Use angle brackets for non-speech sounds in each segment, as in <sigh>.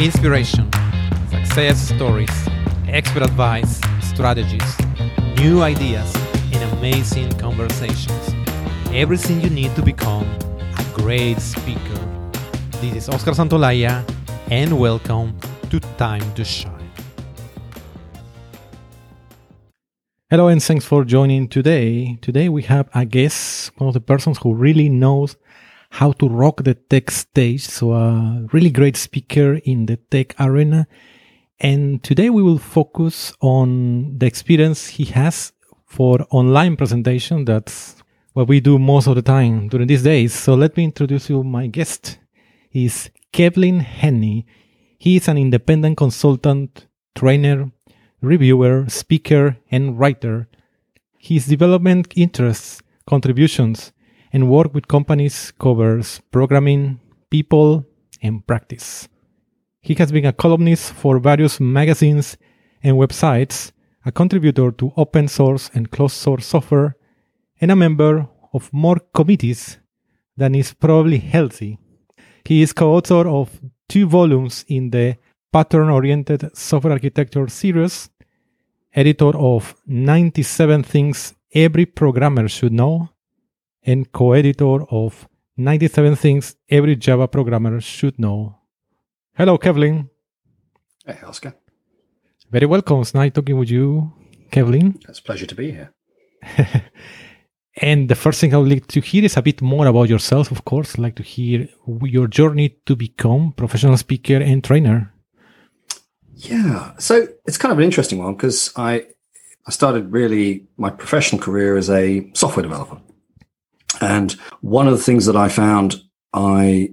inspiration, success stories, expert advice, strategies, new ideas, and amazing conversations. Everything you need to become a great speaker. This is Oscar Santolaya, and welcome to Time to Shine. Hello, and thanks for joining today. Today we have a guest, one of the persons who really knows how to rock the tech stage. So a really great speaker in the tech arena. And today we will focus on the experience he has for online presentation. That's what we do most of the time during these days. So let me introduce you my guest. He's Kevlin Henney. He is an independent consultant, trainer, reviewer, speaker, and writer. His development interests, contributions, and work with companies covers programming, people, and practice. He has been a columnist for various magazines and websites, a contributor to open source and closed source software, and a member of more committees than is probably healthy. He is co author of two volumes in the Pattern Oriented Software Architecture series, editor of 97 Things Every Programmer Should Know, and co-editor of 97 Things Every Java Programmer Should Know. Hello, Kevlin. Hey, Oscar. Very welcome. It's nice talking with you, Kevlin. It's a pleasure to be here. <laughs> and the first thing I would like to hear is a bit more about yourself, of course. I'd like to hear your journey to become professional speaker and trainer. Yeah, so it's kind of an interesting one because I I started really my professional career as a software developer. And one of the things that I found I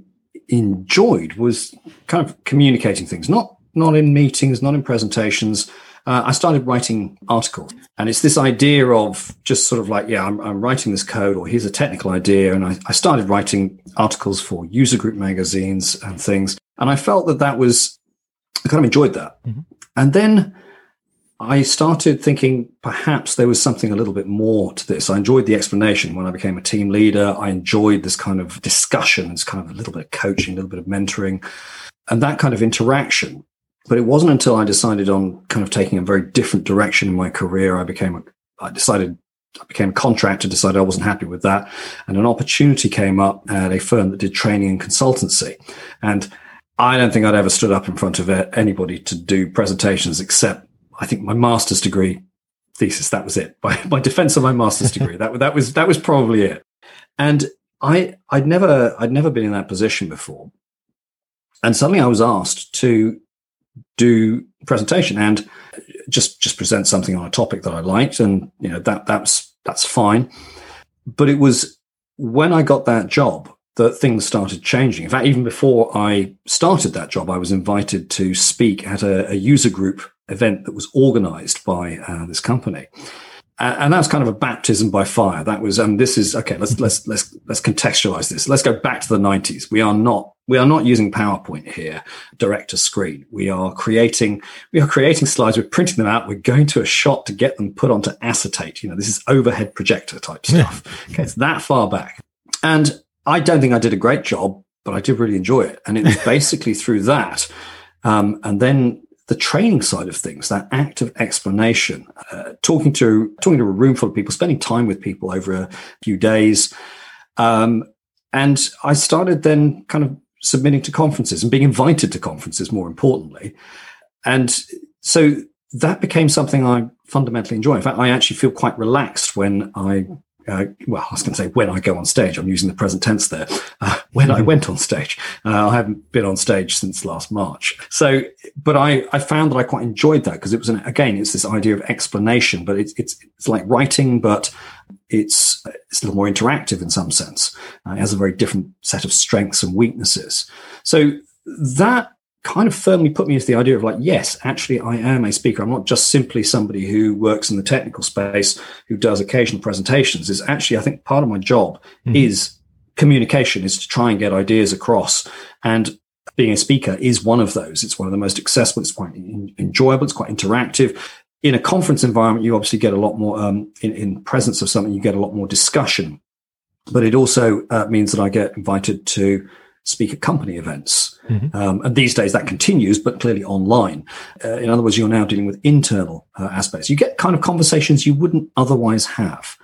enjoyed was kind of communicating things, not not in meetings, not in presentations. Uh, I started writing articles, and it's this idea of just sort of like, yeah, I'm, I'm writing this code, or here's a technical idea, and I, I started writing articles for user group magazines and things, and I felt that that was, I kind of enjoyed that, mm-hmm. and then I started thinking perhaps there was something a little bit more to this. I enjoyed the explanation when I became a team leader. I enjoyed this kind of discussion, this kind of a little bit of coaching, a little bit of mentoring, and that kind of interaction. But it wasn't until I decided on kind of taking a very different direction in my career. I became a, I decided I became a contractor, decided I wasn't happy with that. And an opportunity came up at a firm that did training and consultancy. And I don't think I'd ever stood up in front of anybody to do presentations except I think my master's degree thesis. That was it. <laughs> My, my defense of my master's <laughs> degree. that that was that was probably it. And I I'd never I'd never been in that position before. And suddenly I was asked to do presentation and just just present something on a topic that I liked, and you know that that's that's fine. But it was when I got that job that things started changing. In fact, even before I started that job, I was invited to speak at a, a user group event that was organized by uh, this company. Uh, and was kind of a baptism by fire. That was, um, this is okay. Let's let's let's let's contextualize this. Let's go back to the nineties. We are not we are not using PowerPoint here, direct to screen. We are creating we are creating slides. We're printing them out. We're going to a shot to get them put onto acetate. You know, this is overhead projector type stuff. Yeah. Okay, it's that far back, and I don't think I did a great job, but I did really enjoy it. And it was <laughs> basically through that, um, and then the training side of things, that act of explanation, uh, talking to talking to a room full of people, spending time with people over a few days, um, and I started then kind of submitting to conferences and being invited to conferences. More importantly, and so that became something I fundamentally enjoy. In fact, I actually feel quite relaxed when I uh, well, I was going to say when I go on stage, I'm using the present tense there. Uh, when I <laughs> went on stage, uh, I haven't been on stage since last March. So, but I, I found that I quite enjoyed that because it was an, again, it's this idea of explanation, but it's, it's, it's like writing, but it's, it's a little more interactive in some sense. Uh, it has a very different set of strengths and weaknesses. So that kind of firmly put me into the idea of like, yes, actually, I am a speaker. I'm not just simply somebody who works in the technical space who does occasional presentations. Is actually, I think, part of my job mm-hmm. is communication, is to try and get ideas across. And being a speaker is one of those. It's one of the most accessible. It's quite enjoyable. It's quite interactive. In a conference environment, you obviously get a lot more um, in, in presence of something. You get a lot more discussion, but it also uh, means that I get invited to speak at company events. Mm-hmm. Um, and these days that continues, but clearly online. Uh, in other words, you're now dealing with internal uh, aspects. You get kind of conversations you wouldn't otherwise have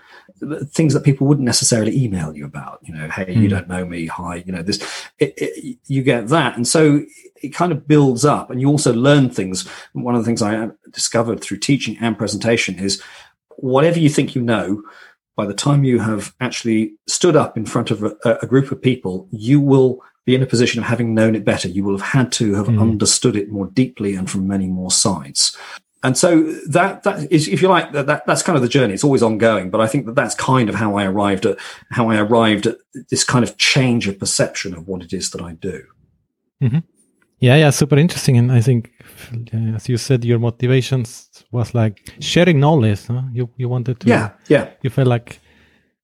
things that people wouldn't necessarily email you about you know hey mm. you don't know me hi you know this it, it, you get that and so it kind of builds up and you also learn things one of the things i discovered through teaching and presentation is whatever you think you know by the time you have actually stood up in front of a, a group of people you will be in a position of having known it better you will have had to have mm. understood it more deeply and from many more sides and so that that is, if you like, that, that that's kind of the journey. It's always ongoing, but I think that that's kind of how I arrived at how I arrived at this kind of change of perception of what it is that I do. Mm-hmm. Yeah, yeah, super interesting. And I think, as you said, your motivations was like sharing knowledge. Huh? You you wanted to. Yeah, yeah. You felt like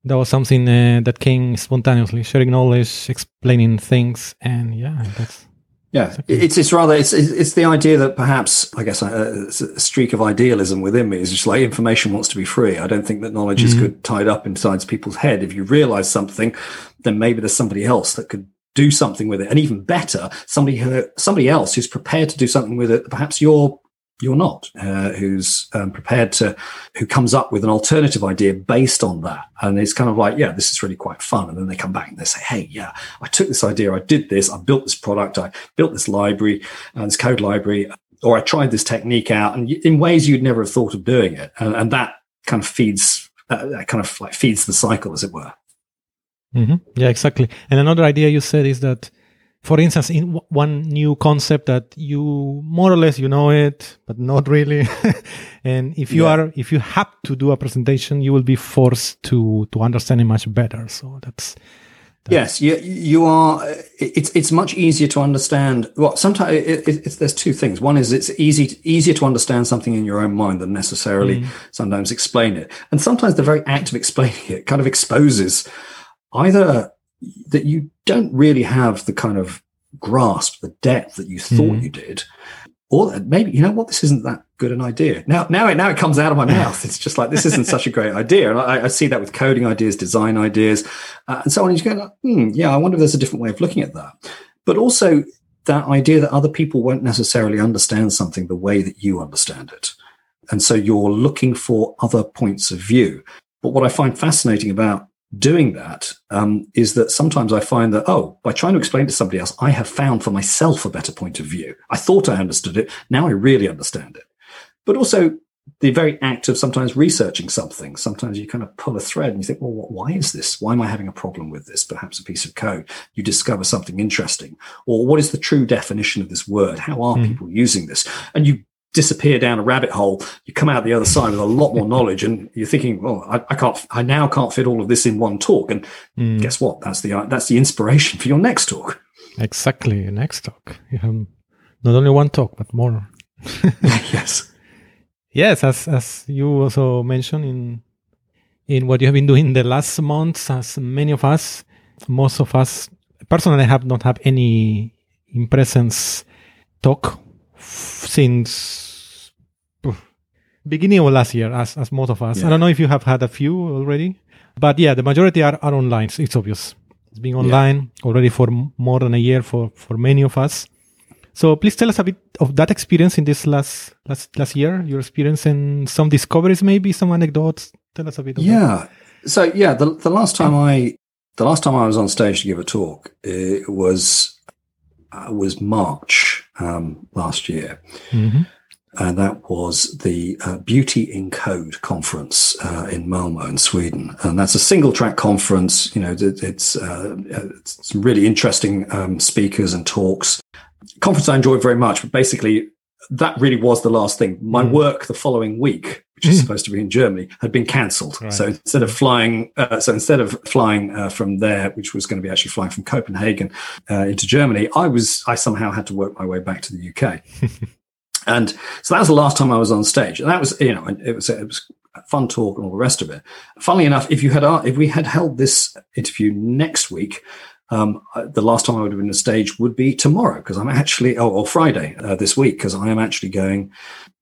that was something uh, that came spontaneously, sharing knowledge, explaining things, and yeah, that's yeah, it's it's rather it's it's the idea that perhaps I guess a, a, streak of idealism within me is just like information wants to be free. I don't think that knowledge mm-hmm. is good tied up inside people's head. If you realize something, then maybe there's somebody else that could do something with it, and even better, somebody who somebody else who's prepared to do something with it. Perhaps you're you're not, uh, who's um, prepared to, who comes up with an alternative idea based on that. And it's kind of like, yeah, this is really quite fun. And then they come back and they say, hey, yeah, I took this idea, I did this, I built this product, I built this library, uh, this code library, or I tried this technique out and in ways you'd never have thought of doing it. And, and that kind of feeds, uh, that kind of like feeds the cycle, as it were. Mm-hmm. Yeah, exactly. And another idea you said is that for instance, in w- one new concept that you more or less you know it, but not really. <laughs> and if you yeah. are, if you have to do a presentation, you will be forced to to understand it much better. So that's. Yes, you, you are. It's it's much easier to understand. Well, sometimes it, it, there's two things. One is it's easy easier to understand something in your own mind than necessarily mm. sometimes explain it. And sometimes the very act of explaining <laughs> it kind of exposes either that you don't really have the kind of grasp, the depth that you thought mm. you did, or that maybe you know what, this isn't that good an idea. Now, now it now it comes out of my mouth. It's just like this isn't such a great idea, and I, I see that with coding ideas, design ideas, uh, and so on. And you go, hmm, yeah, I wonder if there's a different way of looking at that. But also that idea that other people won't necessarily understand something the way that you understand it. And so you're looking for other points of view. But what I find fascinating about doing that um, is that sometimes I find that, oh, by trying to explain to somebody else, I have found for myself a better point of view. I thought I understood it. Now I really understand it. But also the very act of sometimes researching something. Sometimes you kind of pull a thread and you think, well, why is this? Why am I having a problem with this? Perhaps a piece of code. You discover something interesting. Or what is the true definition of this word? How are mm. people using this? And you disappear down a rabbit hole, you come out the other side with a lot more knowledge, and you're thinking, "Well, I, I can't, I now can't fit all of this in one talk." And mm. guess what? That's the that's the inspiration for your next talk. Exactly, your next talk. You have not only one talk, but more. <laughs> <laughs> yes, yes. As as you also mentioned in in what you have been doing the last months, as many of us, most of us, personally, have not have any in presence talk since beginning of last year, as, as most of us. Yeah. I don't know if you have had a few already, but yeah, the majority are, are online. It's obvious. It's been online yeah. already for more than a year for, for many of us. So please tell us a bit of that experience in this last last last year. Your experience and some discoveries, maybe some anecdotes. Tell us a bit. yeah. That. So yeah, the the last time I the last time I was on stage to give a talk, it was uh, was March um, last year. Mm-hmm. And that was the uh, Beauty in Code conference uh, in Malmo in Sweden. And that's a single track conference. You know, it, it's, uh, it's some really interesting um, speakers and talks. Conference I enjoyed very much, but basically that really was the last thing. My mm. work the following week, which is mm. supposed to be in Germany, had been cancelled. Right. So instead of flying, uh, so instead of flying uh, from there, which was going to be actually flying from Copenhagen uh, into Germany, I was I somehow had to work my way back to the UK. <laughs> and so that was the last time I was on stage, and that was you know it was it was fun talk and all the rest of it. Funnily enough, if you had if we had held this interview next week, Um, the last time I would have been on stage would be tomorrow because I'm actually, oh, or Friday uh, this week because I am actually going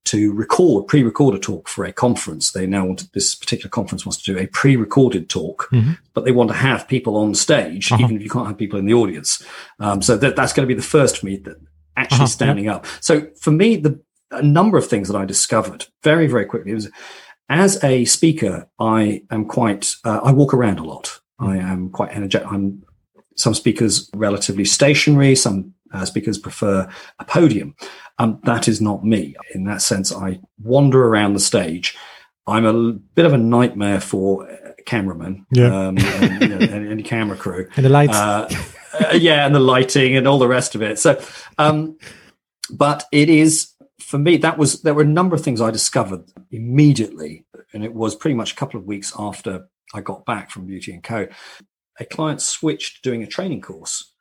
to record, pre-record a talk for a conference. They now want this particular conference wants to do a pre-recorded talk, mm-hmm. but they want to have people on stage, uh-huh. even if you can't have people in the audience. Um, so that, that's going to be the first for me that actually uh-huh. standing up. So for me, the a number of things that I discovered very, very quickly was as a speaker, I am quite, uh, I walk around a lot. I am quite energetic. I'm some speakers relatively stationary. Some uh, speakers prefer a podium. Um, that is not me. In that sense, I wander around the stage. I'm a bit of a nightmare for cameramen, yeah. um, and, you know, any, camera crew, <laughs> and the lights, uh, uh, yeah, and the lighting and all the rest of it. So, um, but it is for me. That was there were a number of things I discovered immediately, and it was pretty much a couple of weeks after I got back from Beauty in Code. A client switched doing a training course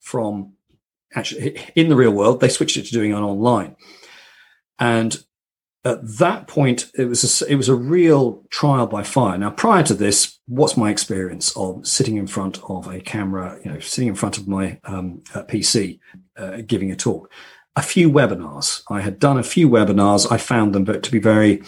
from actually in the real world, they switched it to doing it online. And at that point, it was a, it was a real trial by fire. Now, prior to this, what's my experience of sitting in front of a camera, you know, sitting in front of my um, uh, PC, uh, giving a talk? A few webinars. I had done a few webinars. I found them to be very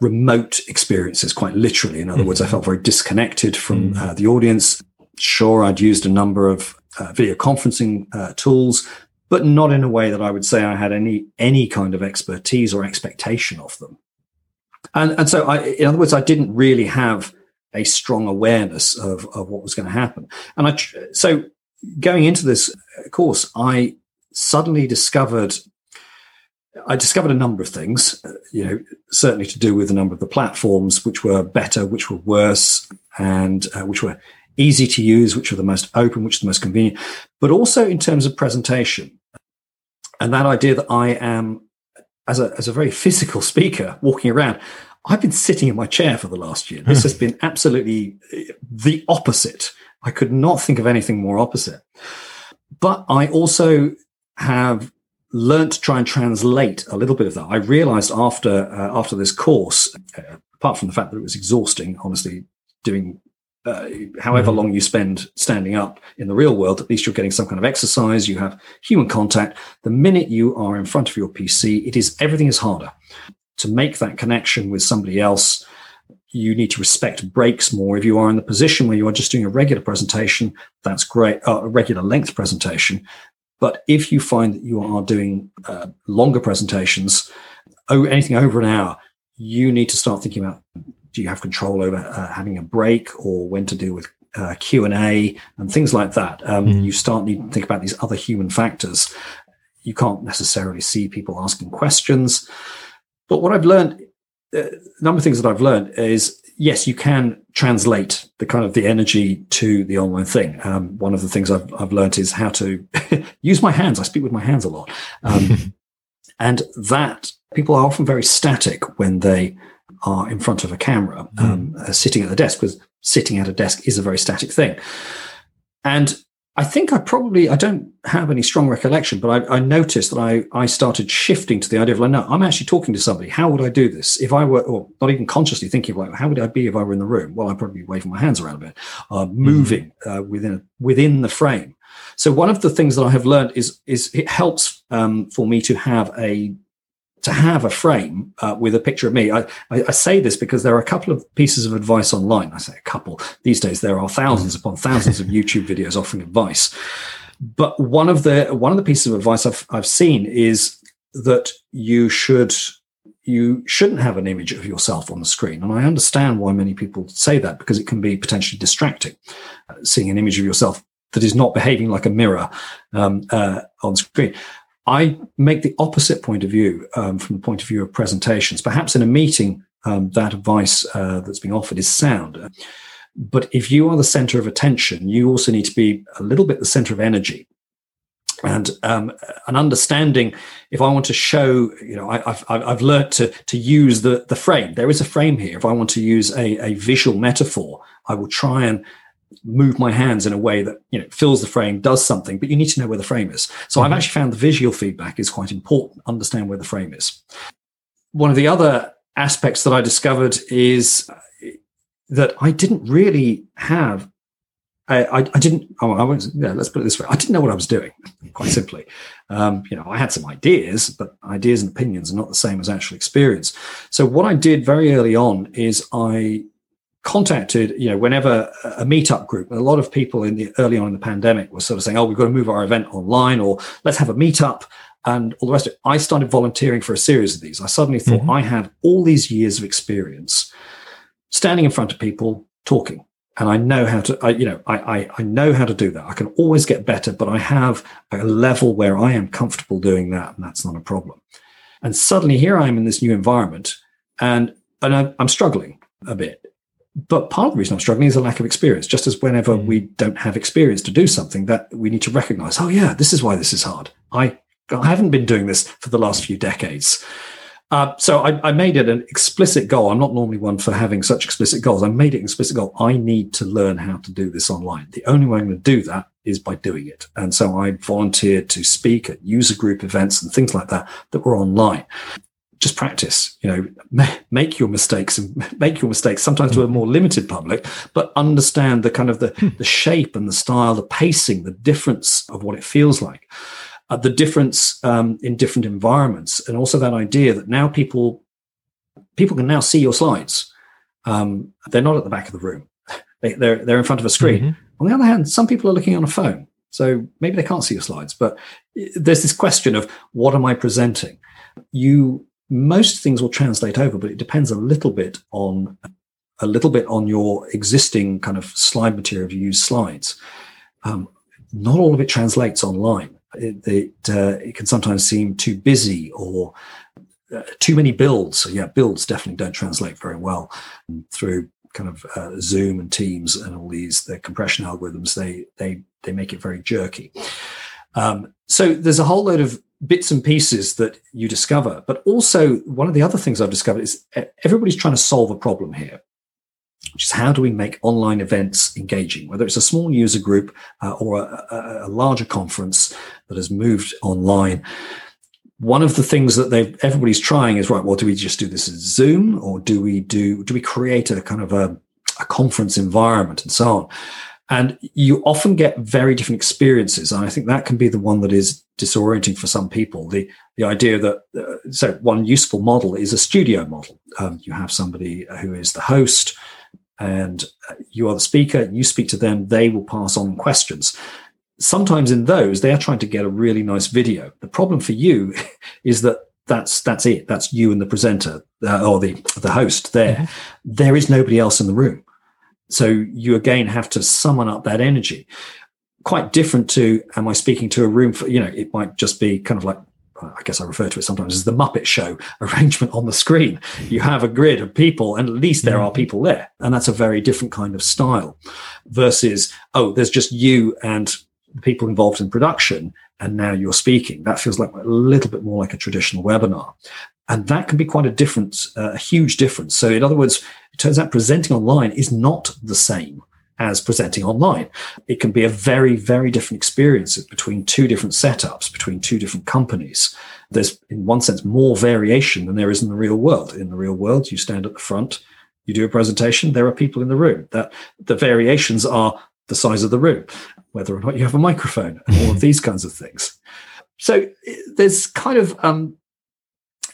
remote experiences, quite literally. In other mm-hmm. words, I felt very disconnected from mm-hmm. uh, the audience. Sure, I'd used a number of uh, video conferencing uh, tools, but not in a way that I would say I had any any kind of expertise or expectation of them. And and so, I, in other words, I didn't really have a strong awareness of of what was going to happen. And I so going into this course, I suddenly discovered I discovered a number of things, uh, you know, certainly to do with a number of the platforms, which were better, which were worse, and uh, which were easy to use, which were the most open, which are the most convenient, but also in terms of presentation. And that idea that I am, as a, as a very physical speaker walking around, I've been sitting in my chair for the last year. This has been absolutely the opposite. I could not think of anything more opposite. But I also have learned to try and translate a little bit of that. I realized after uh, after this course, uh, apart from the fact that it was exhausting, honestly, doing uh, however mm. long you spend standing up in the real world, at least you're getting some kind of exercise. You have human contact. The minute you are in front of your PC, it is everything is harder to make that connection with somebody else. You need to respect breaks more. If you are in the position where you are just doing a regular presentation, that's great, uh, a regular length presentation. But if you find that you are doing uh, longer presentations, oh, anything over an hour, you need to start thinking about do you have control over uh, having a break or when to deal with uh, Q and A and things like that. Um, mm. You start need to think about these other human factors. You can't necessarily see people asking questions, but what I've learned, uh, a number of things that I've learned is yes, you can translate the kind of the energy to the online thing. Um, one of the things I've, I've learned is how to <laughs> use my hands. I speak with my hands a lot, um, <laughs> and that people are often very static when they are in front of a camera, mm. um, uh, sitting at the desk, because sitting at a desk is a very static thing. And I think I probably I don't have any strong recollection, but I, I, noticed that I I started shifting to the idea of like, no, I'm actually talking to somebody. How would I do this if I were, or not even consciously thinking like, how would I be if I were in the room? Well, I'd probably be waving my hands around a bit, uh, mm. moving uh, within within the frame. So one of the things that I have learned is is it helps um, for me to have a to have a frame uh, with a picture of me. I, I, I, say this because there are a couple of pieces of advice online. I say a couple. These days there are thousands upon thousands of YouTube videos offering advice. But one of the one of the pieces of advice I've I've seen is that you should you shouldn't have an image of yourself on the screen. And I understand why many people say that because it can be potentially distracting. Uh, seeing an image of yourself that is not behaving like a mirror um, uh, on screen. I make the opposite point of view um, from the point of view of presentations. Perhaps in a meeting, um, that advice uh, that's being offered is sound. But if you are the center of attention, you also need to be a little bit the center of energy. And um, an understanding, if I want to show, you know, I, have I've learned to to use the the frame. There is a frame here. If I want to use a, a visual metaphor, I will try and move my hands in a way that you know fills the frame does something but you need to know where the frame is so mm-hmm. i've actually found the visual feedback is quite important understand where the frame is one of the other aspects that i discovered is that i didn't really have I, I, I didn't. Oh, I won't. Yeah, let's put it this way. I didn't know what I was doing. Quite simply, um, you know, I had some ideas, but ideas and opinions are not the same as actual experience. So what I did very early on is I contacted, you know, whenever a meetup group, a lot of people in the early on in the pandemic were sort of saying, "Oh, we've got to move our event online," or "Let's have a meetup." and all the rest of it. I started volunteering for a series of these. I suddenly thought mm-hmm. I have all these years of experience standing in front of people talking and I know how to, I, you know, I, I, I know how to do that. I can always get better, but I have a level where I am comfortable doing that, and that's not a problem. And suddenly here I am in this new environment, and and I, I'm struggling a bit. But part of the reason I'm struggling is a lack of experience. Just as whenever mm. we don't have experience to do something, that we need to recognize, oh yeah, this is why this is hard. I I haven't been doing this for the last few decades. Uh, so I, I, made it an explicit goal. I'm not normally one for having such explicit goals. I made it an explicit goal. I need to learn how to do this online. The only way I'm going to do that is by doing it. And so I volunteered to speak at user group events and things like that that were online. Just practice, you know, make your mistakes and <laughs> make your mistakes sometimes to a more limited public, but understand the kind of the, hmm. the shape and the style, the pacing, the difference of what it feels like uh, the difference um, in different environments, and also that idea that now people people can now see your slides. Um, they're not at the back of the room; <laughs> they, are they're, they're in front of a screen. Mm-hmm. On the other hand, some people are looking on a phone, so maybe they can't see your slides. But there's this question of what am I presenting? You most things will translate over, but it depends a little bit on a little bit on your existing kind of slide material. If you use slides, um, not all of it translates online it, it, uh, it can sometimes seem too busy or uh, too many builds. So yeah, builds definitely don't translate very well through kind of uh, Zoom and Teams and all these the compression algorithms. They they they make it very jerky. Um, so there's a whole load of bits and pieces that you discover, but also one of the other things I've discovered is everybody's trying to solve a problem here which is how do we make online events engaging, whether it's a small user group uh, or a, a, larger conference that has moved online. One of the things that they everybody's trying is right. Well, do we just do this as Zoom, or do we do do we create a kind of a, a conference environment and so on? And you often get very different experiences, and I think that can be the one that is disorienting for some people. The the idea that uh, so one useful model is a studio model. Um, you have somebody who is the host and you are the speaker, you speak to them, they will pass on questions. Sometimes in those, they are trying to get a really nice video. The problem for you <laughs> is that that's that's it. That's you and the presenter uh, or the the host there. Mm-hmm. there is nobody else in the room. So you again have to summon up that energy. Quite different to am I speaking to a room for you know it might just be kind of like I guess I refer to it sometimes as the Muppet Show <laughs> arrangement on the screen. You have a grid of people, and at least there are mm. people there. And that's a very different kind of style versus, oh, there's just you and the people involved in production, and now you're speaking. That feels like a little bit more like a traditional webinar. And that can be quite a difference, uh, a huge difference. So, in other words, it turns out presenting online is not the same as presenting online. It can be a very, very different experience between two different setups, between two different companies. There's, in one sense, more variation than there is in the real world. In the real world, you stand at the front, you do a presentation, there are people in the room. That the variations are the size of the room, whether or not you have a microphone, and all of these kinds of things. So there's kind of um,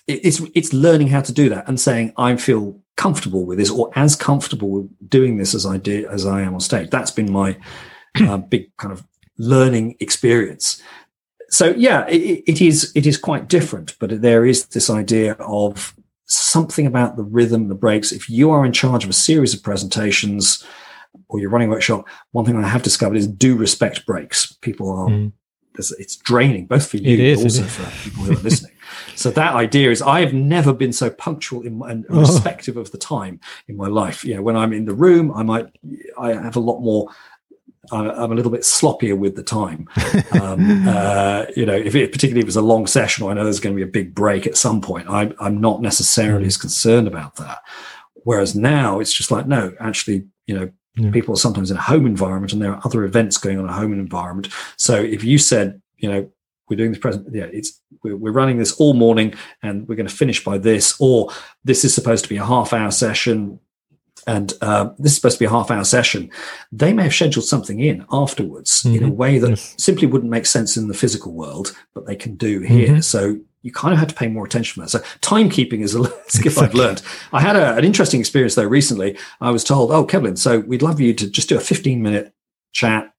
it's it's learning how to do that and saying I feel comfortable with this or as comfortable with doing this as I did as I am on stage. That's been my <clears throat> uh, big kind of learning experience. So yeah, it, it is it is quite different, but there is this idea of something about the rhythm, the breaks. If you are in charge of a series of presentations or you're running a workshop, one thing I have discovered is do respect breaks. People are mm. it's draining both for you, but also for people who are listening. So that idea is I have never been so punctual in, and oh. respective of the time in my life. You know, when I'm in the room, I might I have a lot more. I'm a little bit sloppier with the time. <laughs> Um, uh, you know, if it particularly if it was a long session, or I know there's going to be a big break at some point, I, I'm not necessarily mm. as concerned about that. Whereas now it's just like, no, actually, you know, yeah. people are sometimes in a home environment and there are other events going on in a home environment. So if you said, you know, we're doing this present yeah it's we're, we're running this all morning and we're going to finish by this or this is supposed to be a half hour session and uh, this is supposed to be a half hour session, they may have scheduled something in afterwards mm-hmm. in a mm-hmm. way that yes. simply wouldn't make sense in the physical world, but they can do here. Mm-hmm. So you kind of had to pay more attention to that. So timekeeping is a <laughs> skill exactly. I've learned. I had a, an interesting experience though recently. I was told, "Oh, Kevin, so we'd love you to just do a 15 minute chat.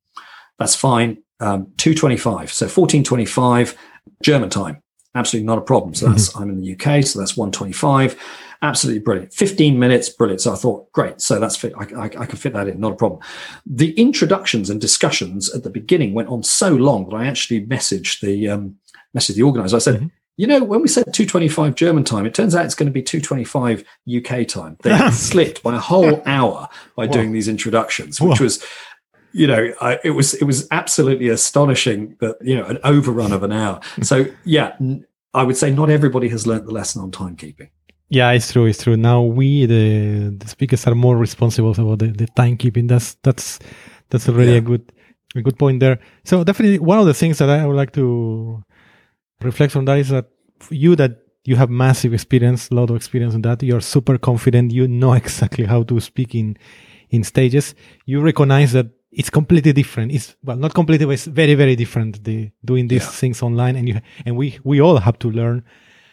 That's fine. Um, 225, so 1425 German time. Absolutely not a problem. So that's mm-hmm. I'm in the UK, so that's 125 absolutely brilliant. 15 minutes, brilliant. So I thought, great. So that's fit. I, I, I, can fit that in, not a problem. The introductions and discussions at the beginning went on so long that I actually messaged the um, messaged the organizer. I said, mm-hmm. you know, when we said 225 German time, it turns out it's going to be 225 UK time. They slipped <laughs> by a whole hour by Whoa. doing these introductions, which Whoa. was you know, I, it was it was absolutely astonishing that you know an overrun of an hour. So yeah, I would say not everybody has learnt the lesson on timekeeping. Yeah, it's true. It's true. Now we, the the speakers, are more responsible about the, the timekeeping. That's that's that's already yeah. a good a good point there. So definitely, one of the things that I would like to reflect on that is that you that you have massive experience, a lot of experience in that. You're super confident. You know <laughs> exactly how to speak in in stages. You recognize that it's completely different. It's well, not completely, but it's very very different. The doing these yeah. things online, and you and we we all have to learn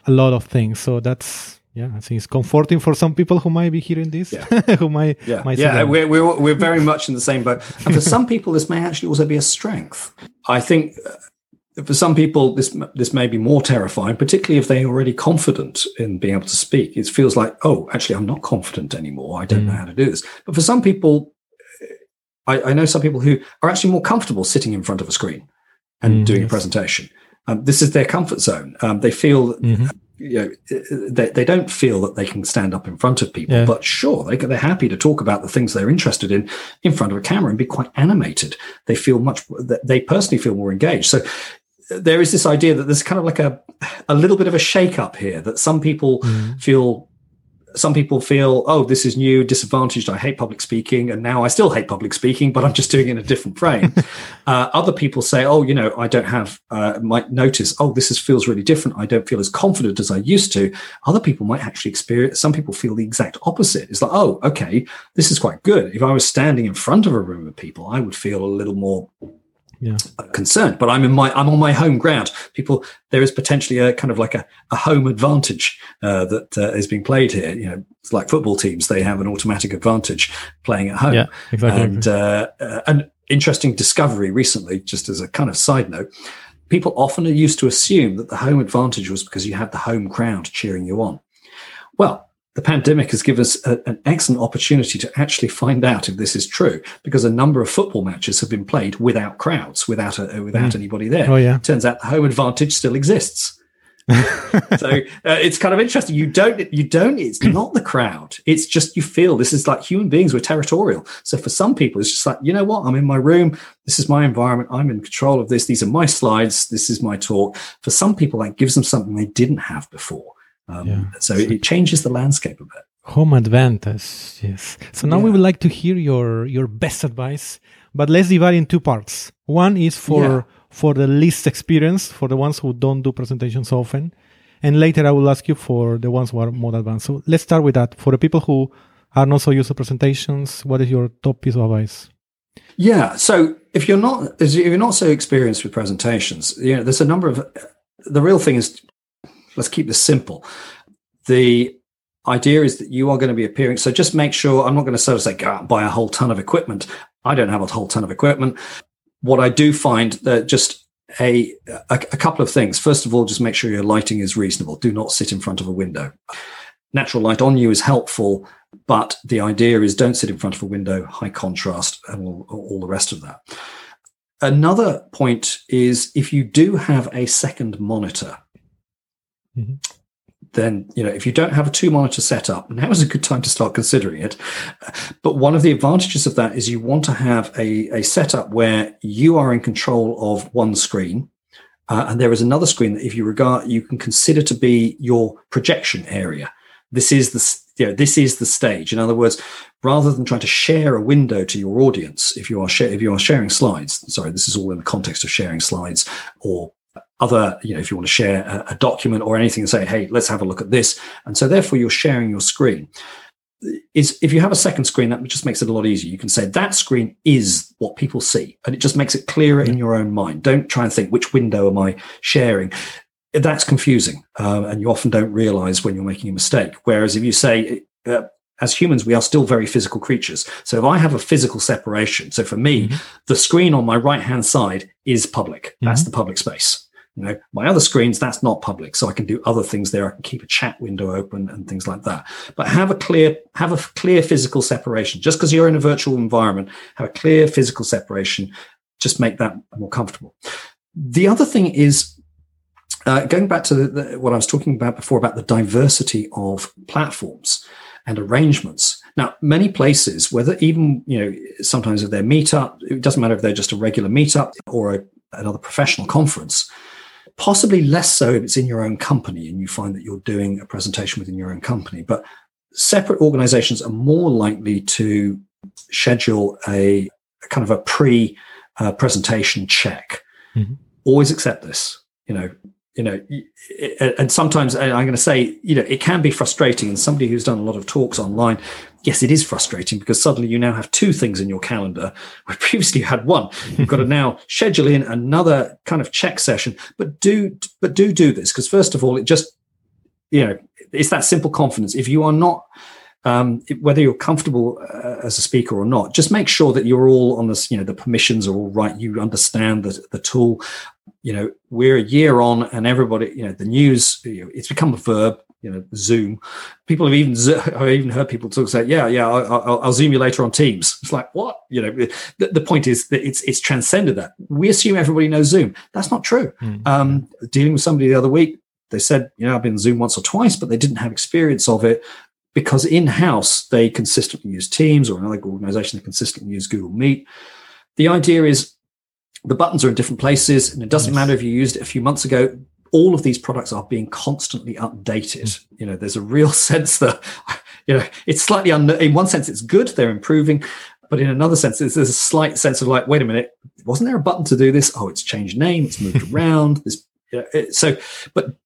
a lot of things. So that's yeah, I think it's comforting for some people who might be hearing this, yeah. <laughs> who might, yeah, might yeah, we're, we're, we're very much in the same boat. And for some people, this may actually also be a strength. I think uh, for some people, this this may be more terrifying, particularly if they're already confident in being able to speak. It feels like, oh, actually, I'm not confident anymore. I don't mm. know how to do this. But for some people, I, I, know some people who are actually more comfortable sitting in front of a screen and mm, doing yes. a presentation. Um, this is their comfort zone. Um, they feel mm-hmm you know they, they don't feel that they can stand up in front of people yeah. but sure they, they're happy to talk about the things they're interested in in front of a camera and be quite animated they feel much they personally feel more engaged so there is this idea that there's kind of like a a little bit of a shake up here that some people mm. feel some people feel, oh, this is new, disadvantaged. I hate public speaking, and now I still hate public speaking, but I'm just doing it in a different frame. <laughs> uh, other people say, oh, you know, I don't have, uh, might notice, oh, this is, feels really different. I don't feel as confident as I used to. Other people might actually experience. Some people feel the exact opposite. It's like, oh, okay, this is quite good. If I was standing in front of a room of people, I would feel a little more yeah. concerned. But I'm in my I'm on my home ground. People, there is potentially a kind of like a, a home advantage uh, that uh, is being played here. You know, it's like football teams; they have an automatic advantage playing at home. Yeah, exactly. And uh, uh, an interesting discovery recently, just as a kind of side note. People often are used to assume that the home advantage was because you had the home crowd cheering you on. Well, the pandemic has given us a, an excellent opportunity to actually find out if this is true because a number of football matches have been played without crowds, without a, without mm. anybody there. Oh yeah. Turns out the home advantage still exists. <laughs> so uh, it's kind of interesting. You don't, you don't. It's not the crowd. It's just you feel this is like human beings. We're territorial. So for some people, it's just like you know what? I'm in my room. This is my environment. I'm in control of this. These are my slides. This is my talk. For some people, that gives them something they didn't have before. Um, yeah. So it changes the landscape a bit. Home advantage, yes. So now yeah. we would like to hear your your best advice, but let's divide in two parts. One is for yeah. for the least experience, for the ones who don't do presentations often, and later I will ask you for the ones who are more advanced. So let's start with that. For the people who are not so used to presentations, what is your top piece of advice? Yeah. So if you're not if you're not so experienced with presentations, you know, there's a number of the real thing is let's keep this simple. The idea is that you are going to be appearing. So just make sure I'm not going to sort of say, go out and buy a whole ton of equipment. I don't have a whole ton of equipment. What I do find that just a, a, a couple of things. First of all, just make sure your lighting is reasonable. Do not sit in front of a window. Natural light on you is helpful, but the idea is don't sit in front of a window, high contrast, and all, all the rest of that. Another point is if you do have a second monitor, Mm-hmm. Then, you know, if you don't have a two monitor setup, now is a good time to start considering it. But one of the advantages of that is you want to have a, a setup where you are in control of one screen. Uh, and there is another screen that if you regard, you can consider to be your projection area. This is the, you know, this is the stage. In other words, rather than trying to share a window to your audience, if you are, sh- if you are sharing slides, sorry, this is all in the context of sharing slides or other, you know, if you want to share a, a, document or anything and say, hey, let's have a look at this. And so therefore you're sharing your screen. is if you have a second screen, that just makes it a lot easier. You can say that screen is what people see, and it just makes it clearer in your own mind. Don't try and think which window am I sharing. That's confusing, uh, and you often don't realize when you're making a mistake. Whereas if you say, uh, as humans, we are still very physical creatures. So if I have a physical separation, so for me, mm-hmm. the screen on my right hand side is public. That's mm-hmm. the public space. You know, my other screens, that's not public. So I can do other things there. I can keep a chat window open and things like that. But have a clear, have a clear physical separation. Just because you're in a virtual environment, have a clear physical separation. Just make that more comfortable. The other thing is uh, going back to the, the, what I was talking about before about the diversity of platforms and arrangements. Now, many places, whether even, you know, sometimes if they're meetup, it doesn't matter if they're just a regular meetup or a, another professional conference, possibly less so if it's in your own company and you find that you're doing a presentation within your own company. But separate organizations are more likely to schedule a, a kind of a pre uh, presentation check. Mm-hmm. Always accept this. You know, you know, and sometimes I'm going to say, you know, it can be frustrating. And somebody who's done a lot of talks online, yes, it is frustrating because suddenly you now have two things in your calendar <laughs> where previously you had one. You've got to <laughs> now schedule in another kind of check session. But do, but do do this because first of all, it just, you know, it's that simple confidence. If you are not, um, whether you're comfortable uh, as a speaker or not, just make sure that you're all on this, you know, the permissions are all right. You understand the, the tool you know, we're a year on and everybody, you know, the news, you know, it's become a verb, you know, Zoom. People have even, <laughs> I've even heard people talk say, yeah, yeah, I'll, I'll, Zoom you later on Teams. It's like, what? You know, the, the, point is that it's, it's transcended that. We assume everybody knows Zoom. That's not true. Mm. Um, dealing with somebody the other week, they said, you know, I've been Zoom once or twice, but they didn't have experience of it because in house they consistently use Teams or another organization they consistently use Google Meet. The idea is the buttons are in different places, and it doesn't yes. matter if you used it a few months ago. All of these products are being constantly updated. Mm. You know, there's a real <laughs> sense that, you know, it's slightly under. In one sense, it's good; they're improving, but in another sense, there's, there's a slight sense of like, wait a minute, wasn't there a button to do this? Oh, it's changed name, it's moved <laughs> around. This, you know, it, so, but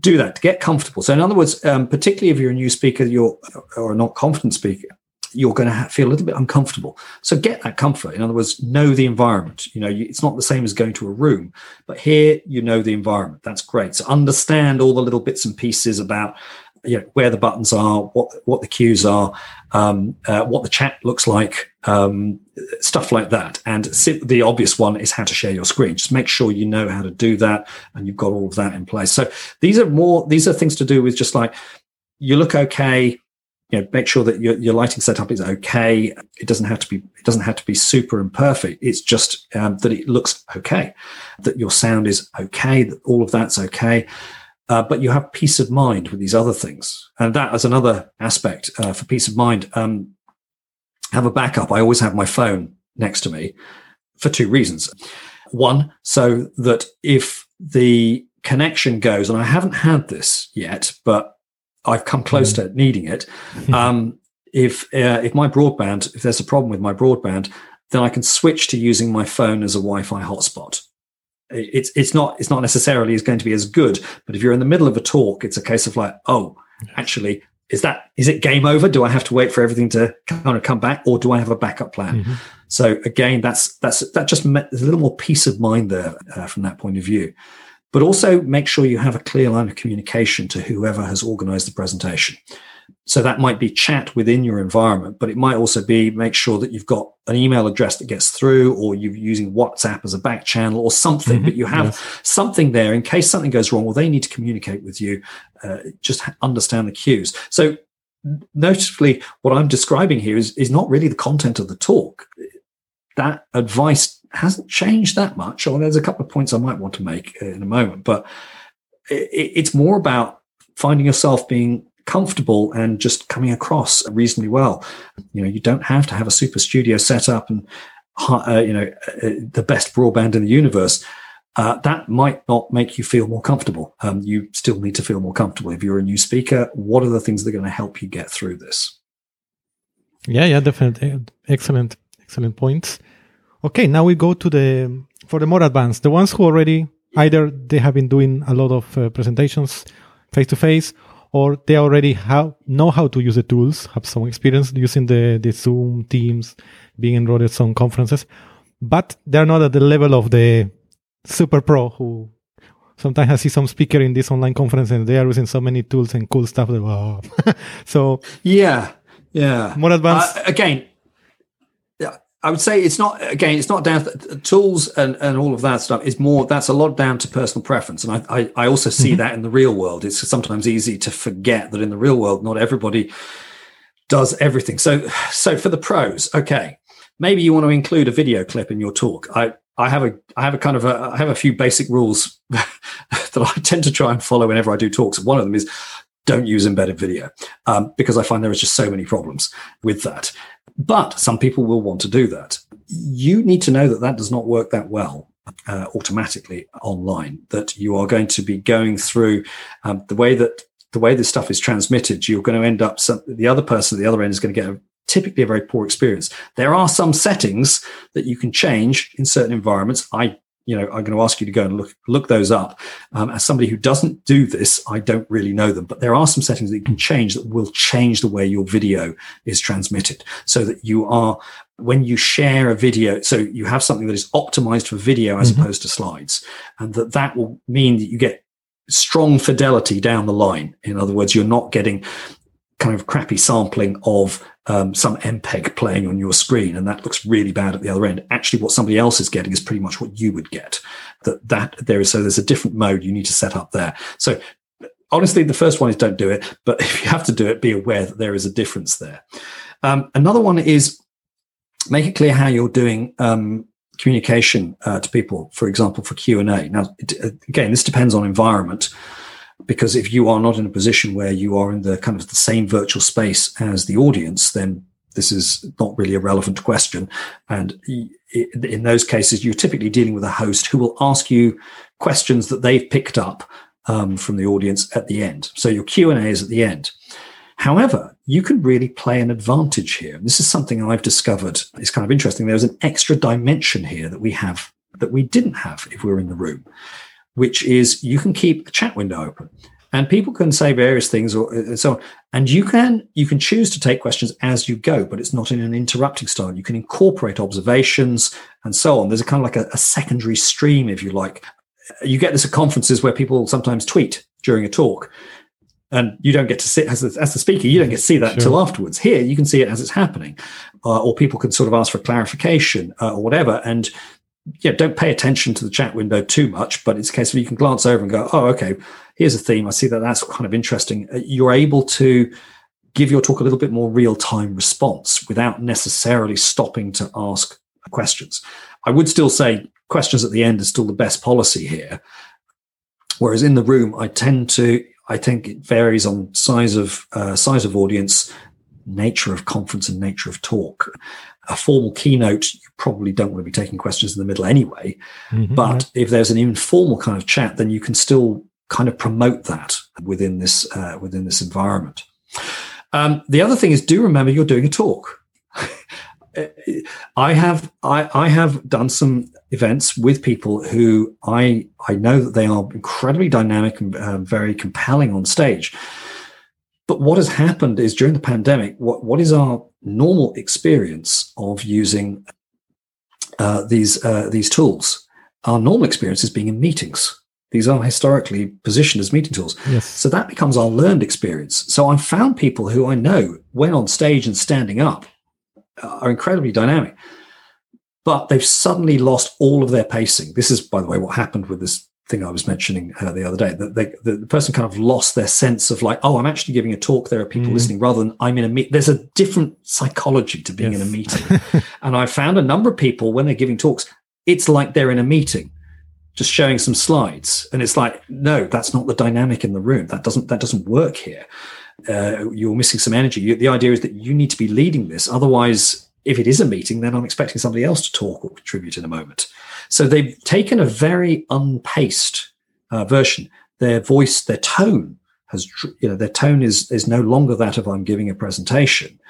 do that to get comfortable. So, in other words, um, particularly if you're a new speaker, you're or a not confident speaker, you're going to feel a little bit uncomfortable. So get that comfort. In other words, know the environment. You know, you, it's not the same as going to a room, but here you know the environment. That's great. So understand all the little bits and pieces about you know, where the buttons are, what what the cues are, um, uh, what the chat looks like, um, stuff like that. And the obvious one is how to share your screen. Just make sure you know how to do that, and you've got all of that in place. So these are more these are things to do with just like you look okay you know, make sure that your, your lighting setup is okay. It doesn't have to be it doesn't have to be super and perfect. It's just um, that it looks okay, that your sound is okay, that all of that's okay. Uh, but you have peace of mind with these other things, and that as another aspect uh, for peace of mind. Um, have a backup. I always have my phone next to me for two reasons. One, so that if the connection goes, and I haven't had this yet, but I've come close mm. to needing it. Um, if uh, if my broadband, if there's a problem with my broadband, then I can switch to using my phone as a Wi-Fi hotspot. It's it's not it's not necessarily is going to be as good, but if you're in the middle of a talk, it's a case of like, oh, actually, is that is it game over? Do I have to wait for everything to kind of come back, or do I have a backup plan? Mm-hmm. So again, that's that's that just there's a little more peace of mind there uh, from that point of view but also make sure you have a clear line of communication to whoever has organized the presentation. So that might be chat within your environment, but it might also be make sure that you've got an email address that gets through, or you're using WhatsApp as a back channel or something, mm-hmm. but you have yes. something there in case something goes wrong. Well, they need to communicate with you. Uh, just understand the cues. So notably, what I'm describing here is, is not really the content of the talk. That advice hasn't changed that much. Or there's a couple of points I might want to make in a moment, but it, it's more about finding yourself being comfortable and just coming across reasonably well. You know, you don't have to have a super studio set up and uh, you know uh, the best broadband in the universe. Uh, that might not make you feel more comfortable. Um, you still need to feel more comfortable. If you're a new speaker, what are the things that are going to help you get through this? Yeah, yeah, definitely. Excellent, excellent points. Okay, now we go to the for the more advanced, the ones who already either they have been doing a lot of uh, presentations face to face, or they already have know how to use the tools, have some experience using the, the Zoom, Teams, being enrolled at some conferences, but they're not at the level of the super pro who sometimes I see some speaker in this online conference and they are using so many tools and cool stuff. That, wow. <laughs> so yeah, yeah, more advanced. Uh, again, I would say it's not again. It's not down to tools and, and all of that stuff. Is more that's a lot down to personal preference, and I I, I also see mm-hmm. that in the real world. It's sometimes easy to forget that in the real world, not everybody does everything. So so for the pros, okay, maybe you want to include a video clip in your talk. I I have a I have a kind of a I have a few basic rules <laughs> that I tend to try and follow whenever I do talks. One of them is don't use embedded video um, because I find there is just so many problems with that. But some people will want to do that. You need to know that that does not work that well uh, automatically online. That you are going to be going through um, the way that the way this stuff is transmitted. You're going to end up some, the other person at the other end is going to get a, typically a very poor experience. There are some settings that you can change in certain environments. I you know, I'm going to ask you to go and look look those up. Um, as somebody who doesn't do this, I don't really know them, but there are some settings that you can change that will change the way your video is transmitted, so that you are when you share a video, so you have something that is optimized for video as mm-hmm. opposed to slides, and that that will mean that you get strong fidelity down the line. In other words, you're not getting kind of crappy sampling of um, some MPEG playing on your screen, and that looks really bad at the other end. Actually, what somebody else is getting is pretty much what you would get. That that there is so there's a different mode you need to set up there. So honestly, the first one is don't do it, but <laughs> if you have to do it, be aware that there is a difference there. Um, another one is make it clear how you're doing um, communication uh, to people. For example, for Q and A. Now, it, again, this depends on environment because if you are not in a position where you are in the kind of the same virtual space as the audience, then this is not really a relevant question. And in those cases, you're typically dealing with a host who will ask you questions that they've picked up um, from the audience at the end. So your Q and A is at the end. However, you can really play an advantage here. This is something I've discovered. It's kind of interesting. There's an extra dimension here that we have that we didn't have if we were in the room which is you can keep a chat window open and people can say various things or and so on. And you can you can choose to take questions as you go but it's not in an interrupting style. You can incorporate observations and so on. There's a kind of like a, a secondary stream if you like. You get this at conferences where people sometimes tweet during a talk and you don't get to sit as the, as the speaker you don't get to see that sure. until afterwards. Here you can see it as it's happening uh, or people can sort of ask for clarification uh, or whatever. And yeah, don't pay attention to the chat window too much, but it's a case of you can glance over and go, oh, okay, here's a theme. I see that that's kind of interesting. Uh, you're able to give your talk a little bit more real time response without necessarily stopping to ask questions. I would still say questions at the end is still the best policy here. Whereas in the room, I tend to, I think it varies on size of uh, size of audience, nature of conference, and nature of talk a formal keynote, you probably don't want to be taking questions in the middle anyway. Mm-hmm, but if there's an informal kind of chat, then you can still kind of promote that within this uh, within this environment. Um, the other thing is, do remember you're doing a talk. <laughs> I have I, I have done some events with people who I I know that they are incredibly dynamic and uh, very compelling on stage. But what has happened is during the pandemic, what, what is our normal experience of using uh, these uh, these tools. Our normal experience is being in meetings. These are historically positioned as meeting tools. Yes. So that becomes our learned experience. So I've found people who I know, when on stage and standing up, are incredibly dynamic, but they've suddenly lost all of their pacing. This is, by the way, what happened with this thing I was mentioning uh, the other day that they, the, the, person kind of lost their sense of like, oh, I'm actually giving a talk. There are people mm. listening rather than I'm in a meet. There's a different psychology to being yes. in a meeting. <laughs> and I found a number of people when they're giving talks, it's like they're in a meeting, just showing some slides. And it's like, no, that's not the dynamic in the room. That doesn't, that doesn't work here. Uh, you're missing some energy. You, the idea is that you need to be leading this. Otherwise, if it is a meeting, then I'm expecting somebody else to talk or contribute in a moment. So they've taken a very unpaced uh, version. Their voice, their tone has, you know, their tone is is no longer that of I'm giving a presentation.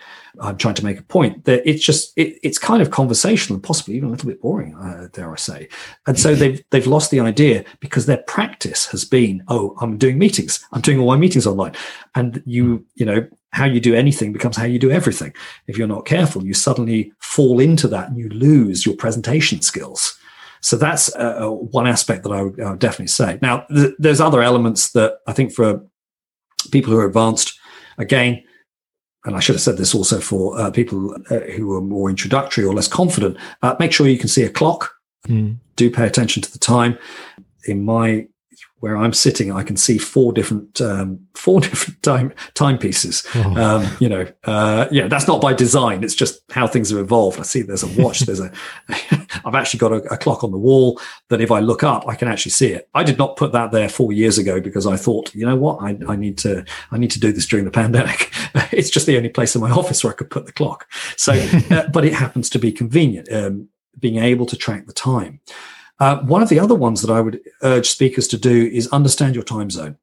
I'm trying to make a point. That it's just it, it's kind of conversational and possibly even a little bit boring, uh, dare I say. And so <laughs> they've they've lost the idea because their practice has been, oh, I'm doing meetings, I'm doing all my meetings online, and you you know how you do anything becomes how you do everything. If you're not careful, you suddenly fall into that and you lose your presentation skills. So that's uh, uh, one aspect that I would, I would definitely say. Now, th- there's other elements that I think for people who are advanced, again, and I should have said this also for uh, people uh, who are more introductory or less confident, uh, make sure you can see a clock. Mm. Do pay attention to the time. In my where I'm sitting, I can see four different um, <laughs> four different time timepieces. Oh. Um, you know, uh, yeah, that's not by design. It's just how things have evolved. I see there's a watch. there's a. <laughs> I've actually got a, a, clock on the wall that if I look up, I can actually see it. I did not put that there four years ago because I thought, you know what, I, I need to I need to do this during the pandemic. <laughs> it's just the only place in my office where I could put the clock. So, uh, but it happens to be convenient. Um, being able to track the time. Uh, one of the other ones that I would urge speakers to do is understand your time zone.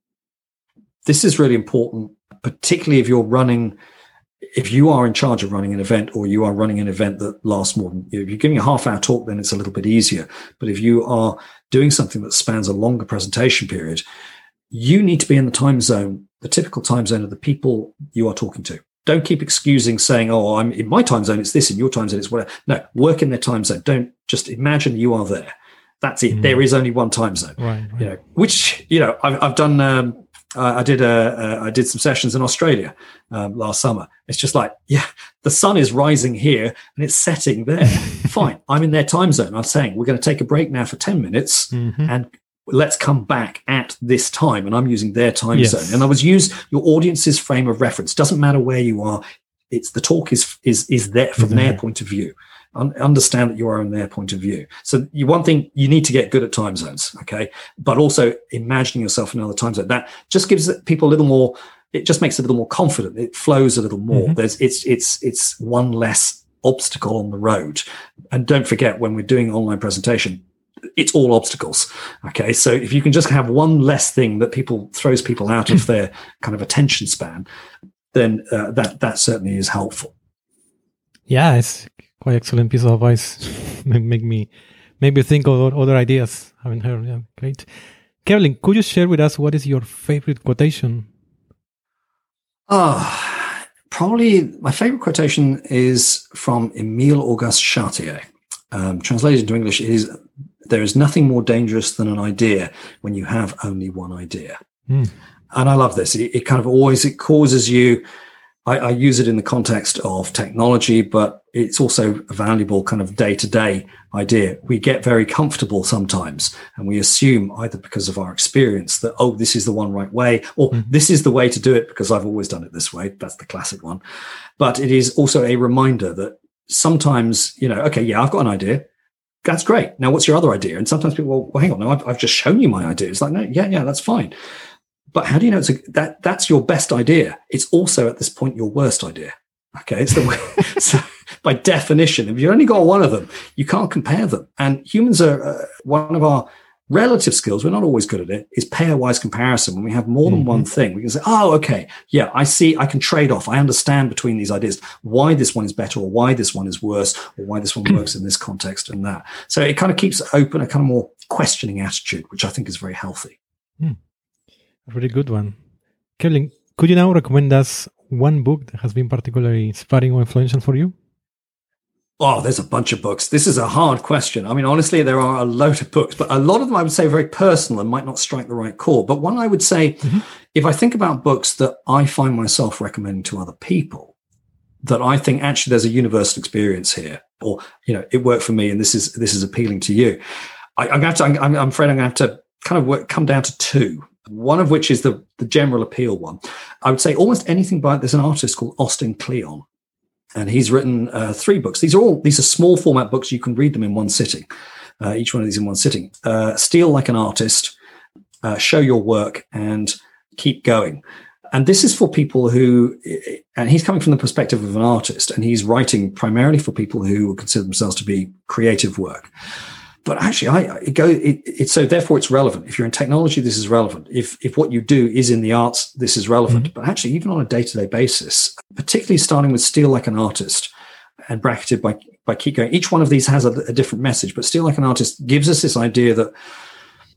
This is really important, particularly if you're running, if you are in charge of running an event or you are running an event that lasts more than, if you're giving a half hour talk, then it's a little bit easier. But if you are doing something that spans a longer presentation period, you need to be in the time zone, the typical time zone of the people you are talking to. Don't keep excusing saying, "Oh, I'm in my time zone. It's this. In your time zone, it's whatever." No, work in their time zone. Don't just imagine you are there. That's it. Mm. There is only one time zone. Right, right. You know, which you know, I've, I've done. Um, I did a, I did some sessions in Australia um, last summer. It's just like, yeah, the sun is rising here and it's setting there. <laughs> Fine, I'm in their time zone. I'm saying we're going to take a break now for ten minutes mm-hmm. and let's come back at this time. And I'm using their time yes. zone. And I was use your audience's frame of reference. Doesn't matter where you are. It's the talk is is is there from their point of view understand that you are in their point of view. So you, one thing you need to get good at time zones, okay, but also imagining yourself in another time zone. That just gives people a little more. It just makes it a little more confident. It flows a little more. Mm-hmm. There's it's it's it's one less obstacle on the road. And don't forget when we're doing online presentation, it's all obstacles. Okay. So if you can just have one less thing that people throws people out of <laughs> their kind of attention span, then uh, that, that certainly is helpful. Yeah. It's quite excellent piece of advice. <laughs> make me maybe think of other ideas. I haven't heard. Yeah, great. Kevlin, could you share with us what is your favorite quotation? Ah, probably my favorite quotation is from Emile Auguste Chartier. Um, translated into English is there is nothing more dangerous than an idea when you have only one idea. Mm. And I love this. It, it, kind of always it causes you I, I, use it in the context of technology, but it's also a valuable kind of day to day idea. We get very comfortable sometimes and we assume either because of our experience that, oh, this is the one right way, or mm-hmm. this is the way to do it because I've always done it this way. That's the classic one. But it is also a reminder that sometimes, you know, okay, yeah, I've got an idea. That's great. Now, what's your other idea? And sometimes people, well, well hang on, no, I've, I've just shown you my idea. It's like, no, yeah, yeah, that's fine. But how do you know it's a, that that's your best idea? It's also at this point your worst idea. Okay, it's the <laughs> way. so by definition, if you've only got one of them, you can't compare them. And humans are uh, one of our relative skills. We're not always good at it. Is pairwise comparison. When we have more than mm-hmm. one thing, we can say, "Oh, okay, yeah, I see. I can trade off. I understand between these ideas why this one is better, or why this one is worse, or why this one <clears throat> works in this context and that." So it kind of keeps open a kind of more questioning attitude, which I think is very healthy. Mm. A really good one. Kevlin, could you now recommend us one book that has been particularly inspiring or influential for you? Oh, there's a bunch of books. This is a hard question. I mean, honestly, there are a load of books, but a lot of them I would say very personal and might not strike the right chord. But one I would say, mm-hmm. if I think about books that I find myself recommending to other people, that I think actually there's a universal experience here, or you know, it worked for me, and this is this is appealing to you. I, am going to. I'm, I'm afraid I'm going to have to kind of work, come down to two one of which is the, the general appeal one. I would say almost anything by there's an artist called Austin Kleon, and he's written uh, three books. These are all these are small format books. You can read them in one sitting. Uh, each one of these in one sitting. Uh, Steal like an artist, uh, show your work, and keep going. And this is for people who, and he's coming from the perspective of an artist, and he's writing primarily for people who consider themselves to be creative work. But actually, I it go it, it, so therefore it's relevant. If you're in technology, this is relevant. If if what you do is in the arts, this is relevant. Mm-hmm. But actually, even on a day to day basis, particularly starting with Steal Like an Artist and bracketed by by keep going, each one of these has a, a different message. But Steal Like an Artist gives us this idea that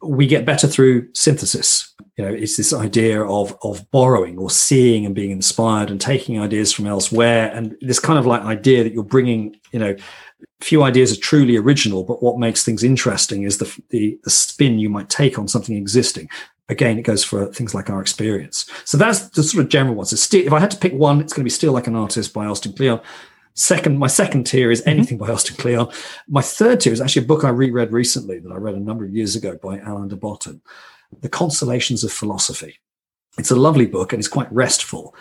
we get better through synthesis. You know, it's this idea of of borrowing or seeing and being inspired and taking ideas from elsewhere, and this kind of like idea that you're bringing, you know, few ideas are truly original, but what makes things interesting is the, the, the spin you might take on something existing. Again, it goes for things like our experience. So that's the sort of general ones. So if I had to pick one, it's going to be "Steal Like an Artist by Austin Kleon. Second, my second tier is mm-hmm. anything mm-hmm. by Austin Kleon. My third tier is actually a book I reread recently that I read a number of years ago by Alain de Botton, The Consolations of Philosophy. It's a lovely book and it's quite restful.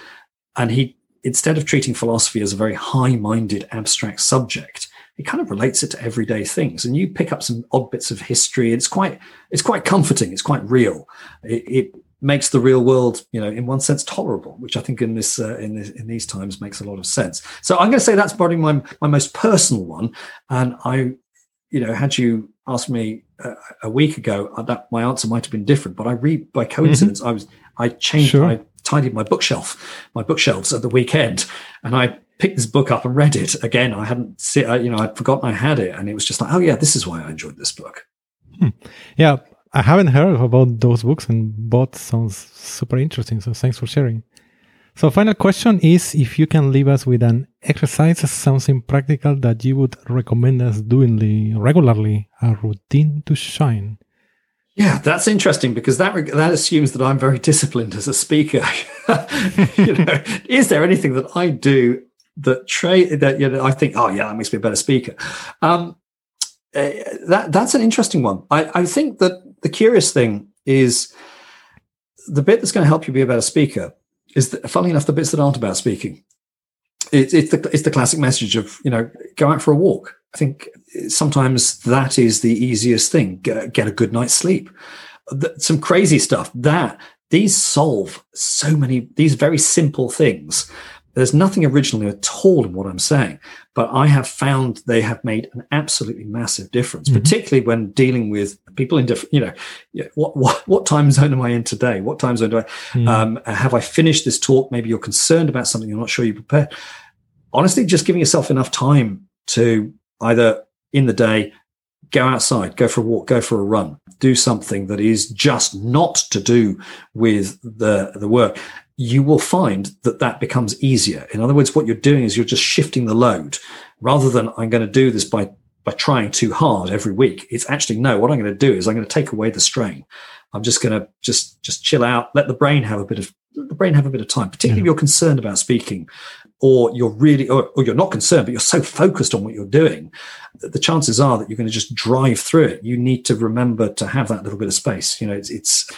And he, instead of treating philosophy as a very high-minded abstract subject, it kind of relates it to everyday things and you pick up some odd bits of history it's quite it's quite comforting it's quite real it, it makes the real world, you know, in one sense tolerable, which I think in this uh, in this, in these times makes a lot of sense. So I'm going to say that's probably my my most personal one. And I, you know, had you asked me a, a week ago, uh, that my answer might have been different. But I read by coincidence, mm-hmm. I was I changed, sure. I tidied my bookshelf, my bookshelves at the weekend, and I picked this book up and read it again. I hadn't, you know, I'd forgotten I had it, and it was just like, oh yeah, this is why I enjoyed this book. Hmm. Yeah, I haven't heard about those books, and both sounds super interesting. So thanks for sharing. So, final question is if you can leave us with an exercise, something practical that you would recommend us doing regularly, a routine to shine. Yeah, that's interesting because that that assumes that I'm very disciplined as a speaker. <laughs> you know, is there anything that I do that trade that you know I think, oh yeah, that makes me a better speaker? Um, uh, that that's an interesting one. I, I think that the curious thing is the bit that's going to help you be a better speaker is that, funnily enough, the bits that aren't about speaking. It, it's the it's the classic message of you know go out for a walk. I think sometimes that is the easiest thing. Get a good night's sleep. Some crazy stuff that these solve so many these very simple things there's nothing original at all in what I'm saying, but I have found they have made an absolutely massive difference, mm-hmm. particularly when dealing with people in different, you know, what, what, what time zone am I in today? What time zone do I, mm. um, have I finished this talk? Maybe you're concerned about something. You're not sure you're prepared. Honestly, just giving yourself enough time to either in the day, go outside, go for a walk, go for a run, do something that is just not to do with the, the work you will find that that becomes easier. In other words, what you're doing is you're just shifting the load rather than I'm going to do this by, by trying too hard every week. It's actually no, what I'm going to do is I'm going to take away the strain. I'm just going to just, just chill out, let the brain have a bit of, the brain have a bit of time, particularly yeah. if you're concerned about speaking or you're really, or, or, you're not concerned, but you're so focused on what you're doing that the chances are that you're going to just drive through it. You need to remember to have that little bit of space. You know, it's, it's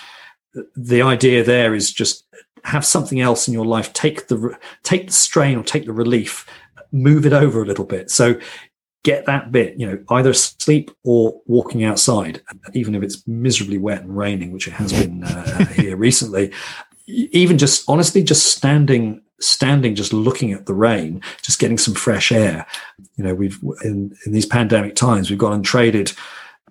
the idea there is just have something else in your life take the take the strain or take the relief move it over a little bit. So get that bit you know either sleep or walking outside even if it's miserably wet and raining which it has been uh, <laughs> here recently. Even just honestly just standing standing just looking at the rain just getting some fresh air. You know we've in, in these pandemic times we've gone and traded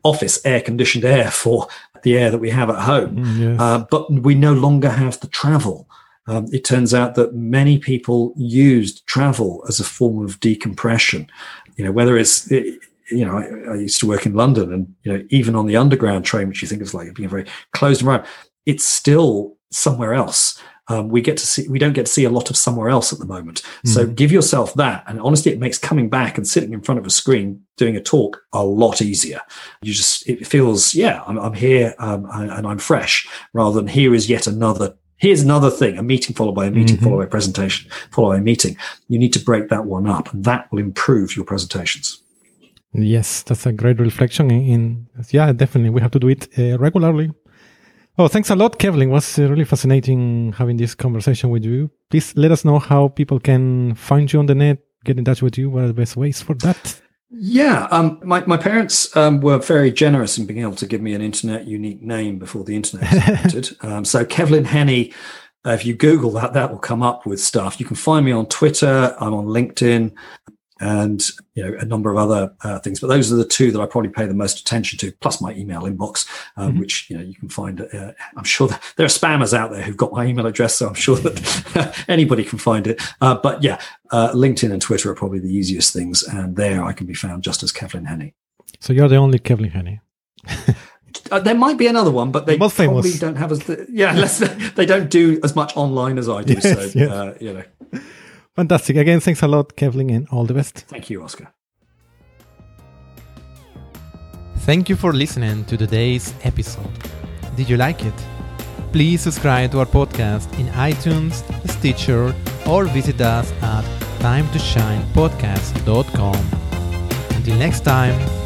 office air conditioned air for the air that we have at home. Mm, yes. uh, but we no longer have the travel. Um, it turns out that many people used travel as a form of decompression. You know, whether it's it, you know, I, I, used to work in London, and you know, even on the underground train, which you think is like being very closed environment, it's still somewhere else um, we get to see we don't get to see a lot of somewhere else at the moment. Mm. so give yourself that. And honestly it makes coming back and sitting in front of a screen doing a talk a lot easier. You just it feels yeah i'm, I'm here um, and i'm fresh rather than here is yet another here's another thing a meeting followed by a meeting mm-hmm. followed by a presentation followed by a meeting. You need to break that one up and that will improve your presentations. Yes that's a great reflection in, in yeah definitely. We have to do it uh, regularly Oh, thanks a lot, Kevlin. It was uh, really fascinating having this conversation with you. Please let us know how people can find you on the net, get in touch with you. What are the best ways for that? Yeah, um, my, my parents um, were very generous in being able to give me an internet unique name before the internet was <laughs> invented. um, so Kevlin Henney, uh, if you Google that, that will come up with stuff. You can find me on Twitter. I'm on LinkedIn. And you know a number of other uh, things. But those are the two that I probably pay the most attention to, plus my email inbox, um, mm-hmm. which you know you can find. Uh, I'm sure there are spammers out there who've got my email address, so I'm sure that <laughs> anybody can find it. Uh, but yeah, uh, LinkedIn and Twitter are probably the easiest things, and there I can be found just as Kevlin Henney. So you're the only Kevlin Henney. <laughs> Uh, there might be another one, but they Most probably famous. don't have as the, yeah, <laughs> they don't do as much online as I do. Yes, so yes. Uh, you know, fantastic. Again, thanks a lot, Kevlin, and all the best. Thank you, Oscar. Thank you for listening to today's episode. Did you like it? Please subscribe to our podcast in iTunes, Stitcher, or visit us at timetoshinepodcast.com. Until next time.